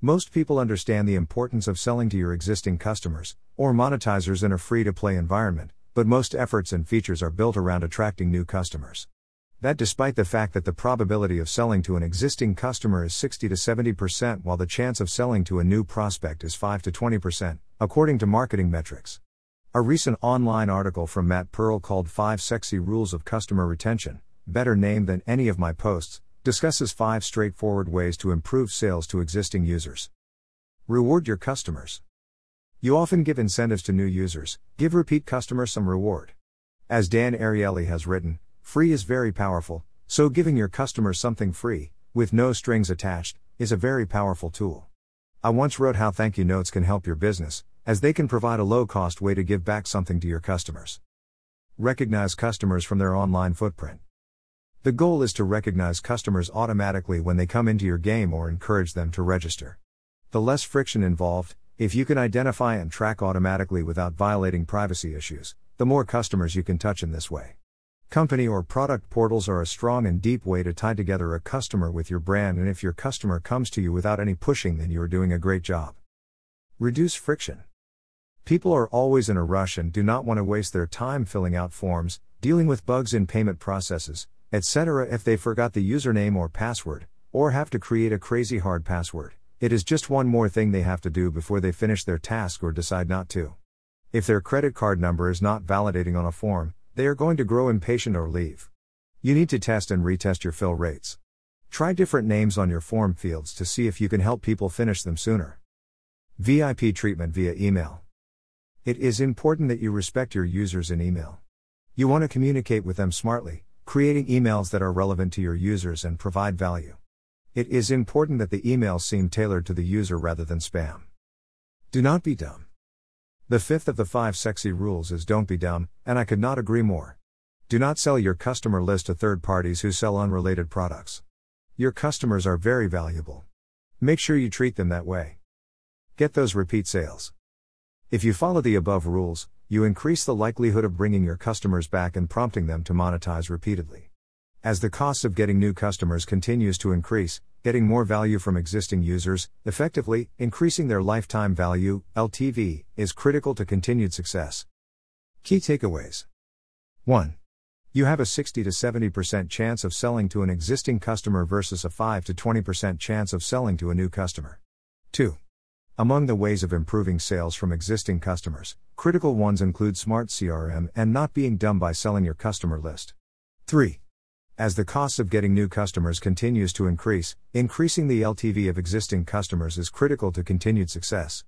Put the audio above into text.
Most people understand the importance of selling to your existing customers, or monetizers in a free to play environment, but most efforts and features are built around attracting new customers. That despite the fact that the probability of selling to an existing customer is 60 to 70%, while the chance of selling to a new prospect is 5 to 20%, according to marketing metrics. A recent online article from Matt Pearl called 5 Sexy Rules of Customer Retention, better named than any of my posts, discusses 5 straightforward ways to improve sales to existing users. Reward your customers. You often give incentives to new users, give repeat customers some reward. As Dan Ariely has written, free is very powerful, so giving your customers something free, with no strings attached, is a very powerful tool. I once wrote how thank you notes can help your business, as they can provide a low cost way to give back something to your customers. Recognize customers from their online footprint. The goal is to recognize customers automatically when they come into your game or encourage them to register. The less friction involved, if you can identify and track automatically without violating privacy issues, the more customers you can touch in this way. Company or product portals are a strong and deep way to tie together a customer with your brand, and if your customer comes to you without any pushing, then you are doing a great job. Reduce friction. People are always in a rush and do not want to waste their time filling out forms, dealing with bugs in payment processes, etc. if they forgot the username or password, or have to create a crazy hard password. It is just one more thing they have to do before they finish their task or decide not to. If their credit card number is not validating on a form, they are going to grow impatient or leave. You need to test and retest your fill rates. Try different names on your form fields to see if you can help people finish them sooner. VIP treatment via email. It is important that you respect your users in email. You want to communicate with them smartly, creating emails that are relevant to your users and provide value. It is important that the emails seem tailored to the user rather than spam. Do not be dumb. The fifth of the five sexy rules is don't be dumb, and I could not agree more. Do not sell your customer list to third parties who sell unrelated products. Your customers are very valuable. Make sure you treat them that way. Get those repeat sales. If you follow the above rules, you increase the likelihood of bringing your customers back and prompting them to monetize repeatedly. As the cost of getting new customers continues to increase, getting more value from existing users, effectively, increasing their lifetime value, LTV, is critical to continued success. Key takeaways 1. You have a 60 to 70% chance of selling to an existing customer versus a 5 to 20% chance of selling to a new customer. 2. Among the ways of improving sales from existing customers, critical ones include smart CRM and not being dumb by selling your customer list. 3. As the cost of getting new customers continues to increase, increasing the LTV of existing customers is critical to continued success.